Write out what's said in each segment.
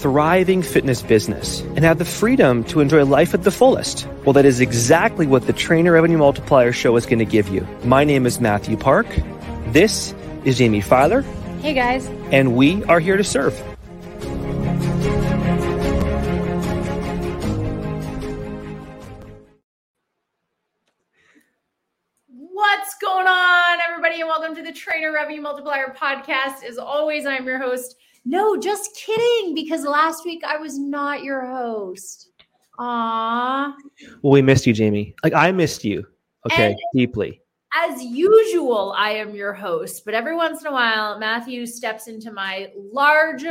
thriving fitness business and have the freedom to enjoy life at the fullest? Well, that is exactly what the Trainer Revenue Multiplier Show is going to give you. My name is Mathew Park. This is Jaime Filer. Hey, guys. And we are here to serve. What's going on, everybody, and welcome to the Trainer Revenue Multiplier podcast. As always, I'm your host. No, just kidding, because last week I was not your host. Aww. Well, we missed you, Jaime. Like I missed you. Okay, and deeply. As usual, I am your host, but every once in a while, Mathew steps into my large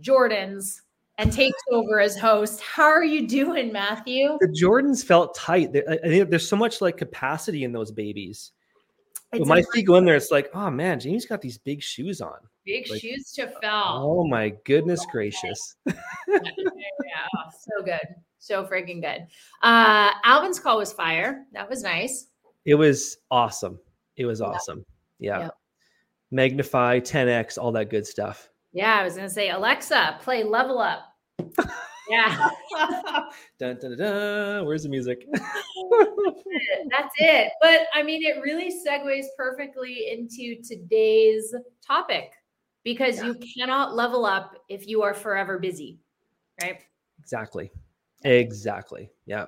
Jordans and takes over as host. How are you doing, Mathew? The Jordans felt tight. There's so much like capacity in those babies. It's when my feet go in there, it's like, oh man, Jaime's got these big shoes on. Big like, shoes to fill. Oh my goodness gracious. yeah, so good. So freaking good. Uh Alvin's call was fire. That was nice. It was awesome. It was awesome. Yeah. Yep. Magnify, 10x, all that good stuff. Yeah, I was gonna say, Alexa, play level up. Yeah. dun, dun, dun, Where's the music? That's it. But I mean, it really segues perfectly into today's topic because yeah. you cannot level up if you are forever busy, right? Exactly. Exactly. Yeah.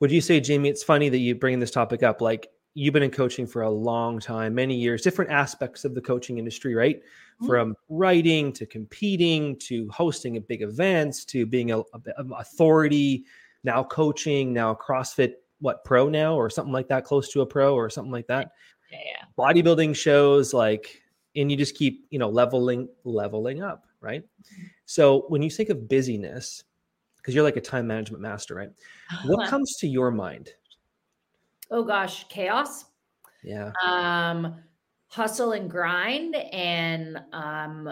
Would you say, Jaime, it's funny that you bring this topic up? Like, you've been in coaching for a long time, many years, different aspects of the coaching industry, right? Mm-hmm. From writing to competing to hosting at big events to being a, a, a, authority, now coaching, now CrossFit, what pro now or something like that, close to a pro or something like that. Yeah, yeah. Bodybuilding shows like, and you just keep, you know, leveling, leveling up, right? So when you think of busyness, because you're like a time management master, right? What comes to your mind? oh gosh, chaos. Yeah. Um, hustle and grind and um,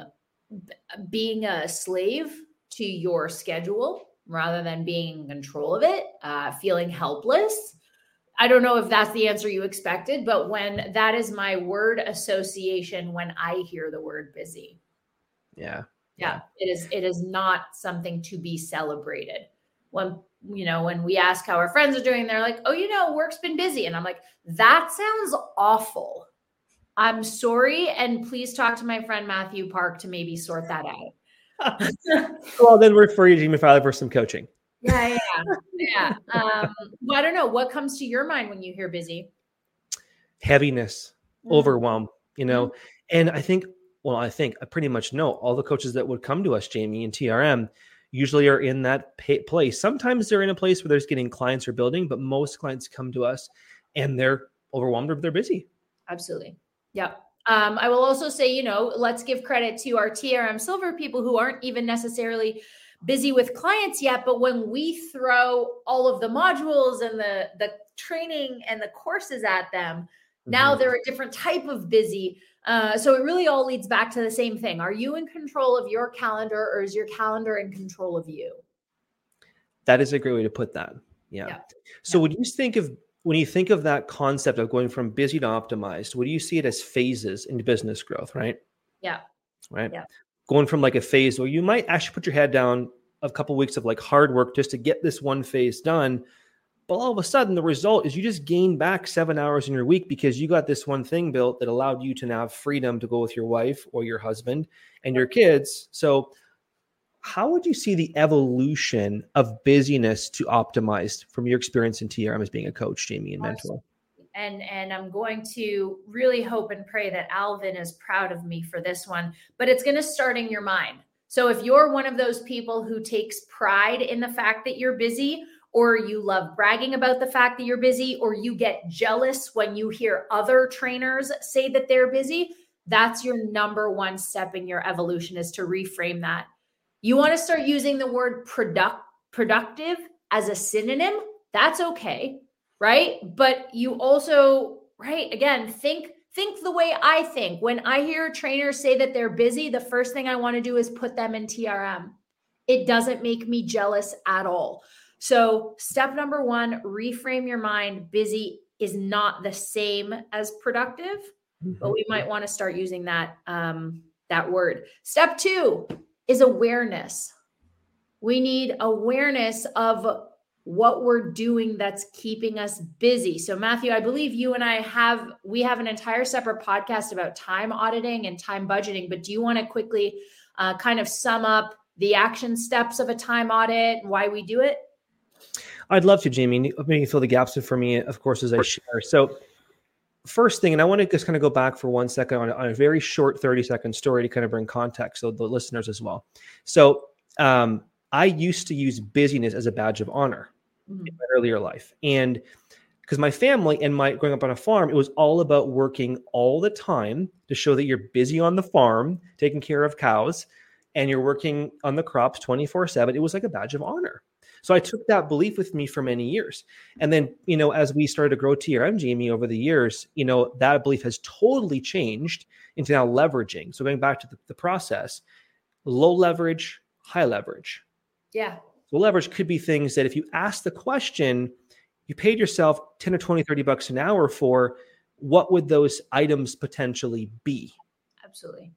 being a slave to your schedule rather than being in control of it, uh, feeling helpless. I don't know if that's the answer you expected, but when that is my word association when I hear the word busy. Yeah. Yeah, it is it is not something to be celebrated. When you know, when we ask how our friends are doing, they're like, oh, you know, work's been busy. And I'm like, that sounds awful. I'm sorry. And please talk to my friend Mathew Park to maybe sort that out. well, then you to Jaime Filer for some coaching. Yeah, yeah, yeah. Um, well, I don't know. What comes to your mind when you hear busy? Heaviness, mm-hmm. overwhelm, you know. Mm-hmm. And I think, well, I think I pretty much know all the coaches that would come to us, Jaime, and TRM usually are in that place. Sometimes they're in a place where there's getting clients or building, but most clients come to us and they're overwhelmed or they're busy. Absolutely. Yeah. Um, I will also say, you know, let's give credit to our TRM Silver people who aren't even necessarily busy with clients yet, but when we throw all of the modules and the the training and the courses at them, mm-hmm. now they're a different type of busy uh, so it really all leads back to the same thing. Are you in control of your calendar or is your calendar in control of you? That is a great way to put that. Yeah. yeah. So yeah. when you think of when you think of that concept of going from busy to optimized, what do you see it as phases in business growth, right? Yeah. Right. Yeah. Going from like a phase where you might actually put your head down a couple of weeks of like hard work just to get this one phase done but all of a sudden, the result is you just gain back seven hours in your week because you got this one thing built that allowed you to now have freedom to go with your wife or your husband and your kids. So, how would you see the evolution of busyness to optimized from your experience in TRM as being a coach, Jaime, and mentor? And and I'm going to really hope and pray that Alvin is proud of me for this one. But it's going to start in your mind. So if you're one of those people who takes pride in the fact that you're busy, or you love bragging about the fact that you're busy, or you get jealous when you hear other trainers say that they're busy, that's your number one step in your evolution is to reframe that. You want to start using the word product productive as a synonym, that's okay, right? But you also, right, again, think think the way I think. When I hear trainers say that they're busy, the first thing I want to do is put them in TRM. It doesn't make me jealous at all. So, step number one reframe your mind. Busy is not the same as productive, but we might want to start using that um, that word. Step two is awareness. We need awareness of what we're doing that's keeping us busy. So Mathew, I believe you and I have we have an entire separate podcast about time auditing and time budgeting, but do you want to quickly uh, kind of sum up the action steps of a time audit, and why we do it? I'd love to, Jaime. Maybe fill the gaps for me, of course, as I share. So, first thing, and I want to just kind of go back for one second on, on a very short 30 second story to kind of bring context so the listeners as well. So, um, I used to use busyness as a badge of honor mm-hmm. in my earlier life. And because my family and my growing up on a farm, it was all about working all the time to show that you're busy on the farm, taking care of cows, and you're working on the crops 24 7. It was like a badge of honor. So I took that belief with me for many years. And then, you know, as we started to grow TRM, Jaime, over the years, you know, that belief has totally changed into now leveraging. So going back to the, the process, low leverage, high leverage. Yeah. So leverage could be things that if you ask the question, you paid yourself 10 or 20, 30 bucks an hour for, what would those items potentially be? Absolutely.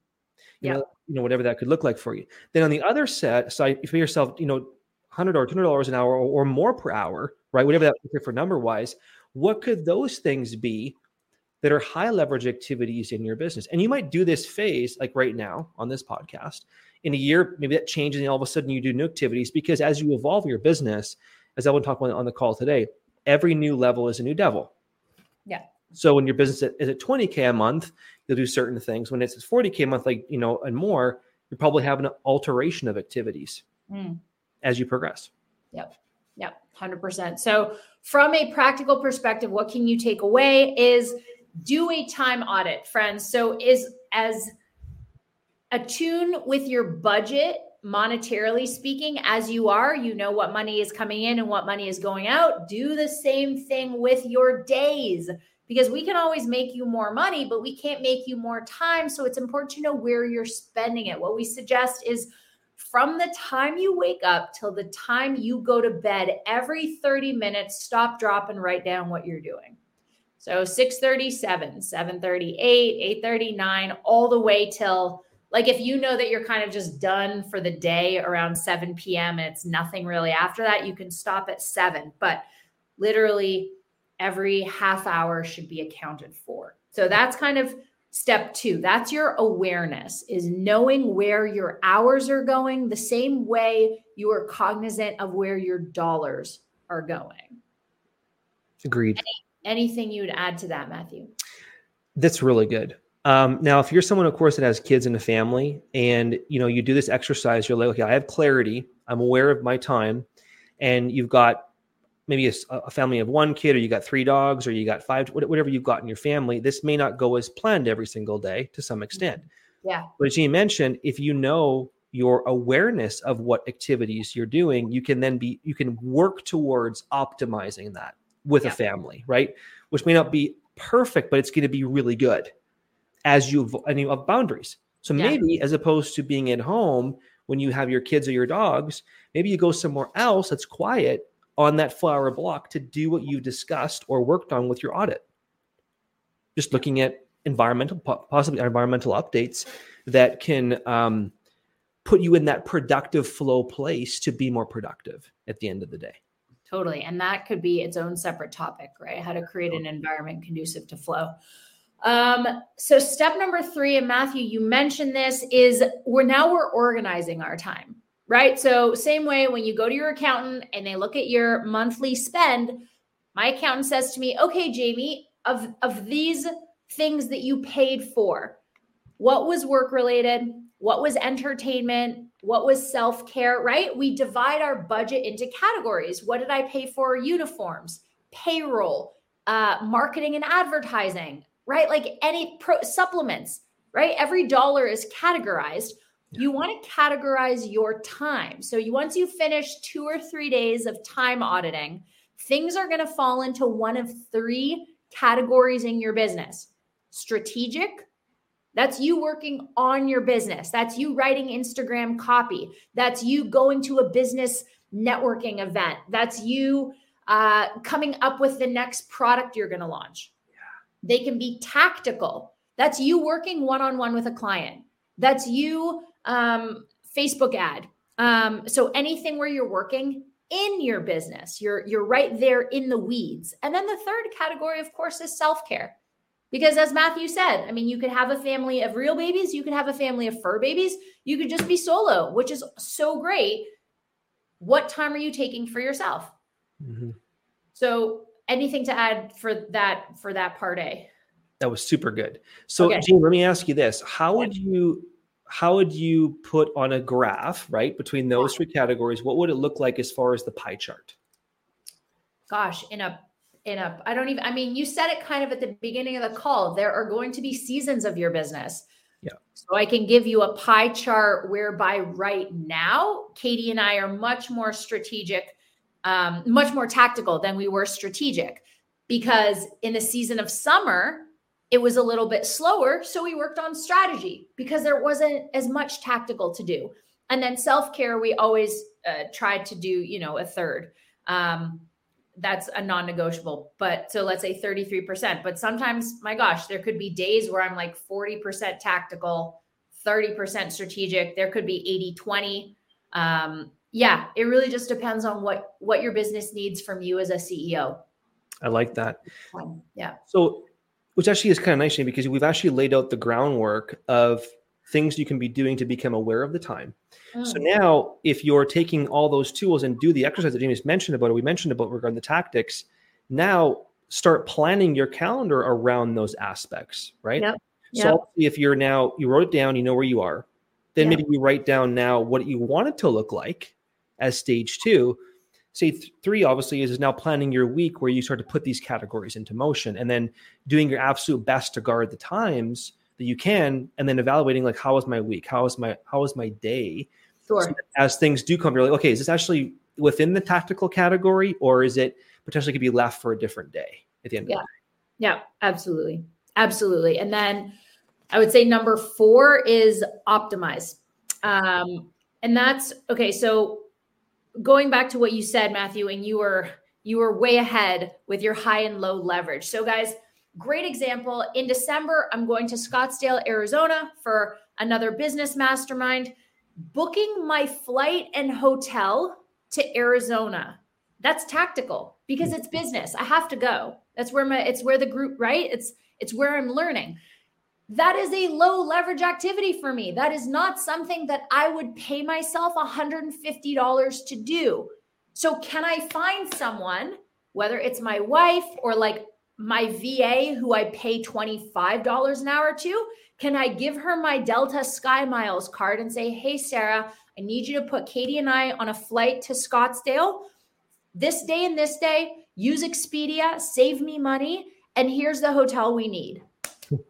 You yeah. Know, you know, whatever that could look like for you. Then on the other set side, if you pay yourself, you know, hundred or two hundred dollars an hour or, or, more per hour, right? Whatever that looks for number wise, what could those things be that are high leverage activities in your business? And you might do this phase like right now on this podcast. In a year, maybe that changes, and all of a sudden you do new activities because as you evolve your business, as I will talk about on the call today, every new level is a new devil. Yeah. So when your business is at 20k a month, you'll do certain things. When it's 40k a month, like you know, and more, you probably have an alteration of activities mm. as you progress. Yep. Yep. Hundred percent. So from a practical perspective, what can you take away is do a time audit, friends. So is as attune with your budget monetarily speaking as you are. You know what money is coming in and what money is going out. Do the same thing with your days because we can always make you more money but we can't make you more time. So it's important to know where you're spending it. What we suggest is from the time you wake up till the time you go to bed every 30 minutes stop drop and write down what you're doing. So 637 738 839 all the way till like if you know that you're kind of just done for the day around 7 p.m. and it's nothing really after that, you can stop at 7. But literally every half hour should be accounted for. So that's kind of step 2. That's your awareness is knowing where your hours are going the same way you are cognizant of where your dollars are going. Agreed. Any, anything you'd add to that, Mathew? That's really good. Um, now, if you're someone, of course, that has kids in a family, and you know you do this exercise, you're like, okay, I have clarity. I'm aware of my time, and you've got maybe a, a family of one kid, or you got three dogs, or you got five, whatever you've got in your family. This may not go as planned every single day to some extent. Mm-hmm. Yeah. But as you mentioned, if you know your awareness of what activities you're doing, you can then be you can work towards optimizing that with yeah. a family, right? Which may not be perfect, but it's going to be really good as you and you have boundaries. So yeah. maybe as opposed to being at home when you have your kids or your dogs, maybe you go somewhere else that's quiet on that flower block to do what you discussed or worked on with your audit. Just looking at environmental, possibly environmental updates that can um, put you in that productive flow place to be more productive at the end of the day. Totally. And that could be its own separate topic, right? How to create an environment conducive to flow. Um, so step number three, and Mathew, you mentioned this, is we're now we're organizing our time, right? So same way when you go to your accountant and they look at your monthly spend, my accountant says to me, okay, Jaime, of, of these things that you paid for, what was work related? What was entertainment? What was self care, right? We divide our budget into categories. What did I pay for? Uniforms, payroll, uh, marketing and advertising, right? Like any pro- supplements, right? Every dollar is categorized. You want to categorize your time. So you once you finish two or three days of time auditing, things are going to fall into one of three categories in your business. Strategic, that's you working on your business. That's you writing Instagram copy. That's you going to a business networking event. That's you uh, coming up with the next product you're going to launch. They can be tactical. That's you working one on one with a client. That's you um, Facebook ad, Um, so anything where you're working in your business, you're you're right there in the weeds. And then the third category, of course, is self-care. Because as Matthew said, I mean, you could have a family of real babies, you could have a family of fur babies, you could just be solo, which is so great. What time are you taking for yourself? Mm-hmm. So anything to add for that for that part A? That was super good. So, okay. Jean, let me ask you this: How would you how would you put on a graph right between those three categories? What would it look like as far as the pie chart? Gosh, in a in a I don't even I mean you said it kind of at the beginning of the call. There are going to be seasons of your business. Yeah. So I can give you a pie chart whereby right now Katie and I are much more strategic um, much more tactical than we were strategic because in the season of summer, it was a little bit slower. So we worked on strategy because there wasn't as much tactical to do. And then self care, we always uh, tried to do, you know, a third. Um, that's a non negotiable. But so let's say 33%. But sometimes, my gosh, there could be days where I'm like 40% tactical, 30% strategic. There could be 80 20. Um, yeah, it really just depends on what what your business needs from you as a CEO. I like that. Yeah. So, which actually is kind of nice because we've actually laid out the groundwork of things you can be doing to become aware of the time. Mm. So now, if you're taking all those tools and do the exercise that James mentioned about, it, we mentioned about regarding the tactics. Now, start planning your calendar around those aspects, right? Yep. So, yep. if you're now you wrote it down, you know where you are. Then yep. maybe you write down now what you want it to look like as stage two. Stage three, obviously, is, is now planning your week where you start to put these categories into motion and then doing your absolute best to guard the times that you can, and then evaluating like how was my week, how was my how was my day. Sure. So as things do come, you're like, okay, is this actually within the tactical category, or is it potentially could be left for a different day at the end yeah. of the day? Yeah, absolutely. Absolutely. And then I would say number four is optimize. Um, and that's okay. So going back to what you said, Mathew, and you were you were way ahead with your high and low leverage. So, guys, great example. In December, I'm going to Scottsdale, Arizona for another business mastermind, booking my flight and hotel to Arizona. That's tactical because it's business. I have to go. That's where my it's where the group, right? It's it's where I'm learning that is a low leverage activity for me. That is not something that I would pay myself $150 to do. So, can I find someone, whether it's my wife or like my VA who I pay $25 an hour to? Can I give her my Delta Sky Miles card and say, hey, Sarah, I need you to put Katie and I on a flight to Scottsdale this day and this day? Use Expedia, save me money, and here's the hotel we need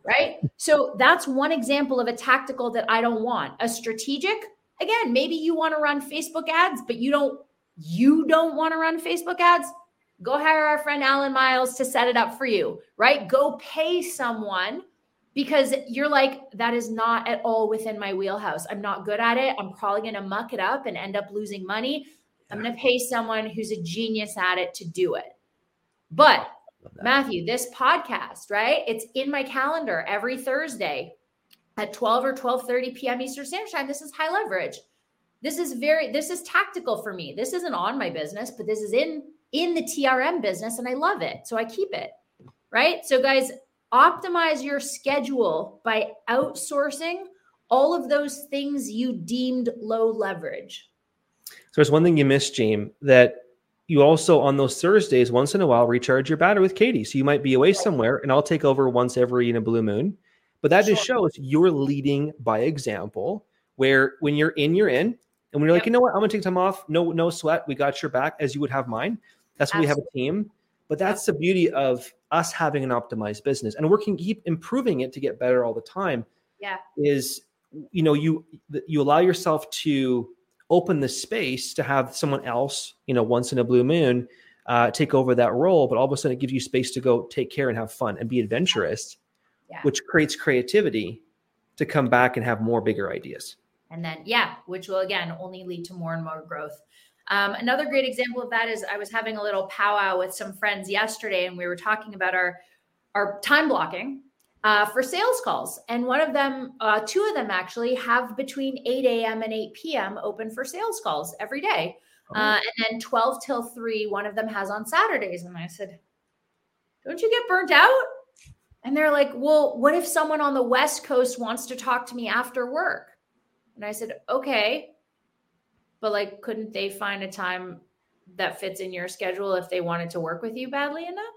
right? So that's one example of a tactical that I don't want. A strategic, again, maybe you want to run Facebook ads, but you don't you don't want to run Facebook ads. Go hire our friend Alan Miles to set it up for you, right? Go pay someone because you're like that is not at all within my wheelhouse. I'm not good at it. I'm probably going to muck it up and end up losing money. I'm going to pay someone who's a genius at it to do it. But Mathew, this podcast, right? It's in my calendar every Thursday at 12 or 12:30 p.m. Eastern Standard Time. This is high leverage. This is very this is tactical for me. This isn't on my business, but this is in in the TRM business and I love it. So I keep it. Right? So guys, optimize your schedule by outsourcing all of those things you deemed low leverage. So there's one thing you missed, James, that you also on those Thursdays once in a while recharge your battery with Katie. So you might be away somewhere, and I'll take over once every in a blue moon. But that sure. just shows you're leading by example. Where when you're in, you're in, and when you're like, you know what, I'm gonna take time off. No, no sweat. We got your back, as you would have mine. That's why we have a team. But that's the beauty of us having an optimized business and working, keep improving it to get better all the time. Yeah, is you know you you allow yourself to open the space to have someone else, you know, once in a blue moon, uh, take over that role. But all of a sudden, it gives you space to go take care and have fun and be adventurous, yeah. which creates creativity to come back and have more bigger ideas. And then, yeah, which will again only lead to more and more growth. Um, another great example of that is I was having a little powwow with some friends yesterday, and we were talking about our our time blocking uh, for sales calls. And one of them, uh, two of them actually, have between 8 a.m. and 8 p.m. open for sales calls every day. Oh. Uh, and then 12 till 3, one of them has on Saturdays. And I said, Don't you get burnt out? And they're like, Well, what if someone on the West Coast wants to talk to me after work? And I said, Okay. But like, couldn't they find a time that fits in your schedule if they wanted to work with you badly enough?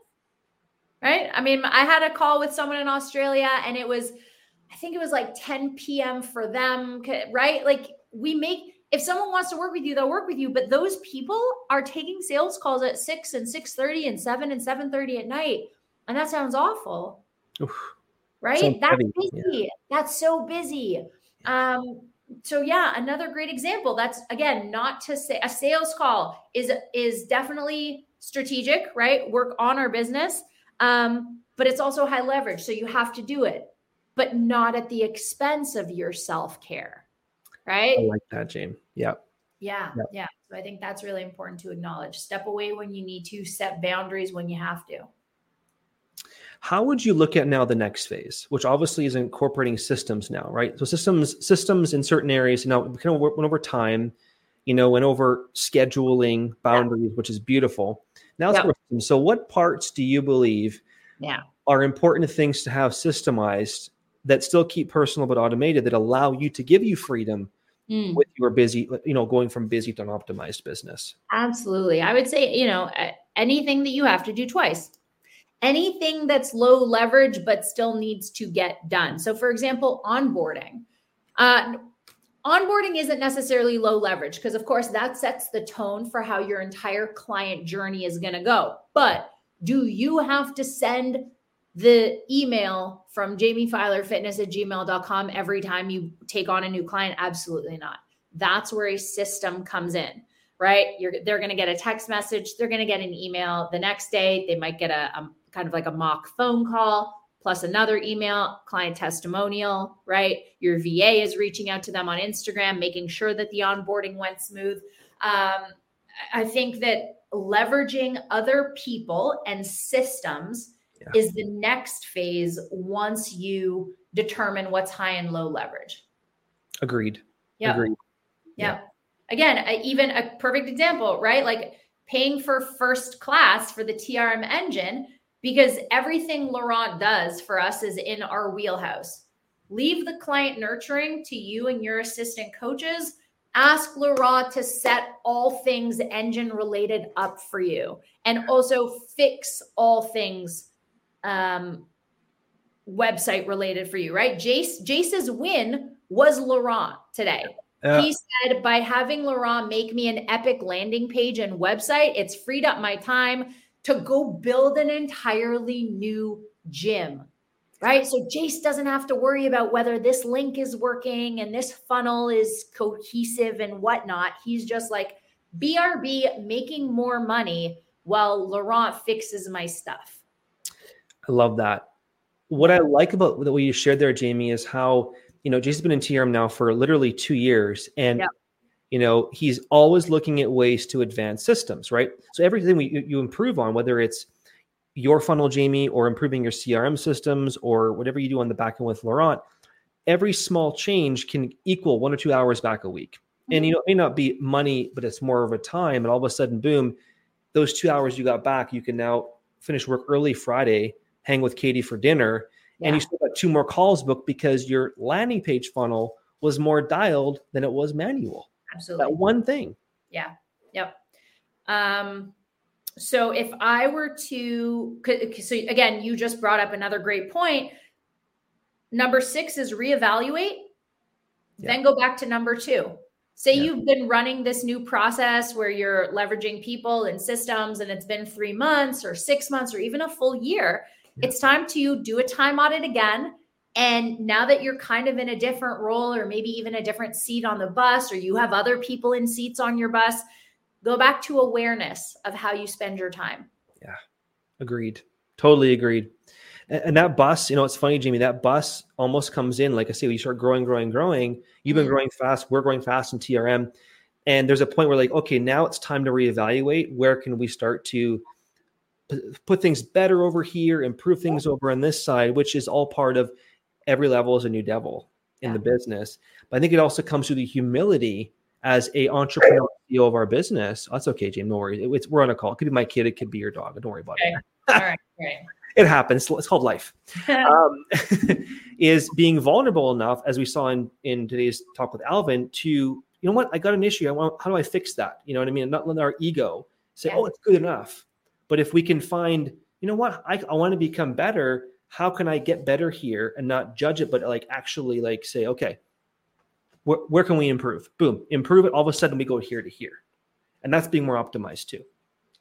Right. I mean, I had a call with someone in Australia and it was, I think it was like 10 p.m. for them. Right. Like, we make, if someone wants to work with you, they'll work with you. But those people are taking sales calls at six and six thirty and seven and seven thirty at night, and that sounds awful, Oof. right? That's heavy. busy. Yeah. That's so busy. Um, so yeah, another great example. That's again not to say a sales call is is definitely strategic, right? Work on our business, um, but it's also high leverage, so you have to do it, but not at the expense of your self care right? I like that, Jane. Yeah. Yeah. Yep. Yeah. So I think that's really important to acknowledge. Step away when you need to, set boundaries when you have to. How would you look at now the next phase, which obviously is incorporating systems now, right? So systems, systems in certain areas. Now we kind of went over time, you know, went over scheduling boundaries, yeah. which is beautiful. Now it's yep. so what parts do you believe yeah. are important things to have systemized that still keep personal but automated that allow you to give you freedom mm. with your busy, you know, going from busy to an optimized business. Absolutely. I would say, you know, anything that you have to do twice. Anything that's low leverage but still needs to get done. So, for example, onboarding. Uh, onboarding isn't necessarily low leverage because, of course, that sets the tone for how your entire client journey is going to go. But do you have to send the email from Jaime Filer fitness at gmail.com every time you take on a new client? Absolutely not. That's where a system comes in, right? You're, they're going to get a text message. They're going to get an email the next day. They might get a, a kind of like a mock phone call plus another email, client testimonial, right? Your VA is reaching out to them on Instagram, making sure that the onboarding went smooth. Um, I think that leveraging other people and systems yeah. is the next phase once you determine what's high and low leverage. Agreed. Yeah. Agreed. Yeah. Again, even a perfect example, right? Like paying for first class for the TRM engine because everything Laurent does for us is in our wheelhouse. Leave the client nurturing to you and your assistant coaches. Ask Laurent to set all things engine related up for you and also fix all things um, website related for you, right? Jace Jace's win was Laurent today. Yeah. He said by having Laurent make me an epic landing page and website, it's freed up my time to go build an entirely new gym. Right. So Jace doesn't have to worry about whether this link is working and this funnel is cohesive and whatnot. He's just like, BRB making more money while Laurent fixes my stuff. I love that. What I like about what you shared there, Jaime, is how you know Jason's been in TRM now for literally two years, and yep. You know he's always looking at ways to advance systems, right? So everything we, you improve on, whether it's your funnel, Jaime, or improving your CRM systems, or whatever you do on the back end with Laurent, every small change can equal one or two hours back a week. Mm-hmm. And you know, it may not be money, but it's more of a time. And all of a sudden, boom, those two hours you got back, you can now finish work early Friday hang with Katie for dinner, yeah. and you still got two more calls booked because your landing page funnel was more dialed than it was manual. Absolutely. That one thing. Yeah. Yep. Um, so if I were to, so again, you just brought up another great point. Number six is reevaluate, yeah. then go back to number two. Say yeah. you've been running this new process where you're leveraging people and systems, and it's been three months or six months or even a full year. It's time to do a time audit again. And now that you're kind of in a different role or maybe even a different seat on the bus, or you have other people in seats on your bus, go back to awareness of how you spend your time. Yeah, agreed. Totally agreed. And, that bus, you know, it's funny, Jaime, that bus almost comes in, like I say, you start growing, growing, growing. You've been mm-hmm. growing fast. We're growing fast in TRM. And there's a point where, like, okay, now it's time to reevaluate. Where can we start to put things better over here, improve things over on this side, which is all part of every level is a new devil in yeah. the business. But I think it also comes through the humility as a entrepreneur CEO of our business. Oh, that's okay, James. No worries. It, we're on a call. It could be my kid. It could be your dog. Don't worry about okay. it. all right. All right. It happens. It's called life. um, is being vulnerable enough, as we saw in in today's talk with Alvin, to you know what I got an issue. I want. How do I fix that? You know what I mean? Not let our ego say, yeah. "Oh, it's good enough." But if we can find, you know what, I, I want to become better. How can I get better here and not judge it, but like actually like say, okay, where, where can we improve? Boom, improve it. All of a sudden we go here to here. And that's being more optimized too.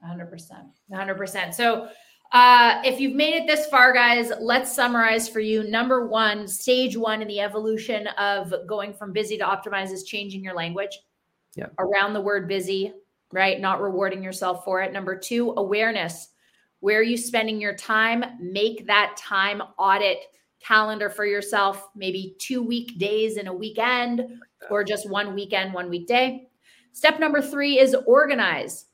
100%. 100%. So uh, if you've made it this far, guys, let's summarize for you. Number one, stage one in the evolution of going from busy to optimize is changing your language yeah. around the word busy, right? Not rewarding yourself for it. Number two, awareness. Where are you spending your time? Make that time audit calendar for yourself, maybe two weekdays in a weekend or just one weekend, one weekday. Step number three is organize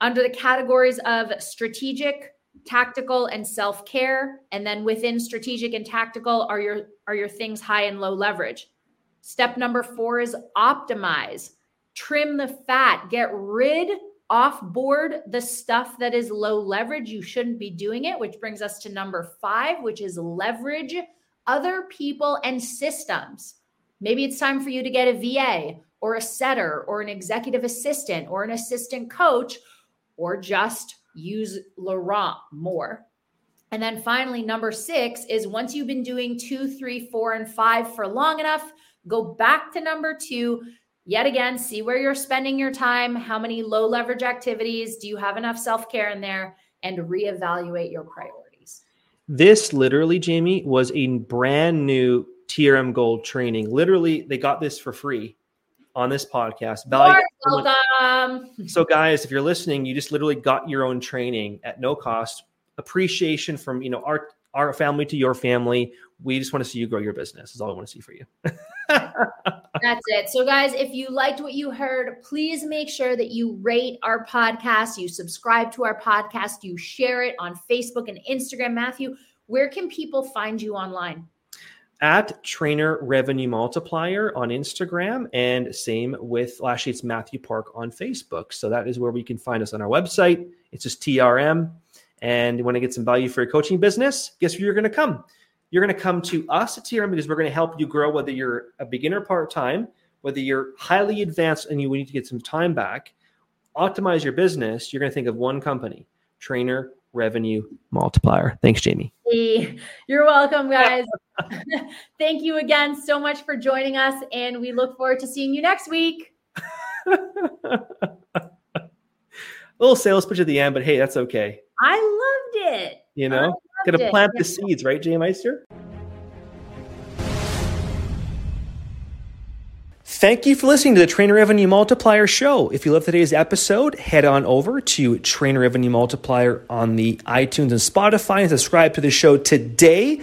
under the categories of strategic, tactical, and self-care. And then within strategic and tactical are your are your things high and low leverage. Step number four is optimize trim the fat, get rid off board the stuff that is low leverage. You shouldn't be doing it, which brings us to number five, which is leverage other people and systems. Maybe it's time for you to get a VA or a setter or an executive assistant or an assistant coach or just use Laurent more. And then finally, number six is once you've been doing two, three, four, and five for long enough, go back to number two, yet again, see where you're spending your time, how many low leverage activities, do you have enough self care in there, and reevaluate your priorities. This literally, Jaime, was a brand new TRM Gold training. Literally, they got this for free on this podcast. welcome. So, guys, if you're listening, you just literally got your own training at no cost. Appreciation from you know our our family to your family. We just want to see you grow your business. Is all I want to see for you. That's it. So, guys, if you liked what you heard, please make sure that you rate our podcast, you subscribe to our podcast, you share it on Facebook and Instagram. Mathew, where can people find you online? At Trainer Revenue Multiplier on Instagram, and same with actually it's Mathew Park on Facebook. So that is where we can find us on our website. It's just TRM. And you want to get some value for your coaching business? Guess where you're going to come? You're going to come to us at TRM because we're going to help you grow, whether you're a beginner part time, whether you're highly advanced and you need to get some time back, optimize your business. You're going to think of one company, Trainer Revenue Multiplier. Thanks, Jaime. You're welcome, guys. Thank you again so much for joining us, and we look forward to seeing you next week. A little sales pitch at the end, but hey, that's okay. I loved it. You know, Got to plant the seeds, right, Jay Meister? Thank you for listening to the Trainer Revenue Multiplier Show. If you love today's episode, head on over to Trainer Revenue Multiplier on the iTunes and Spotify and subscribe to the show today.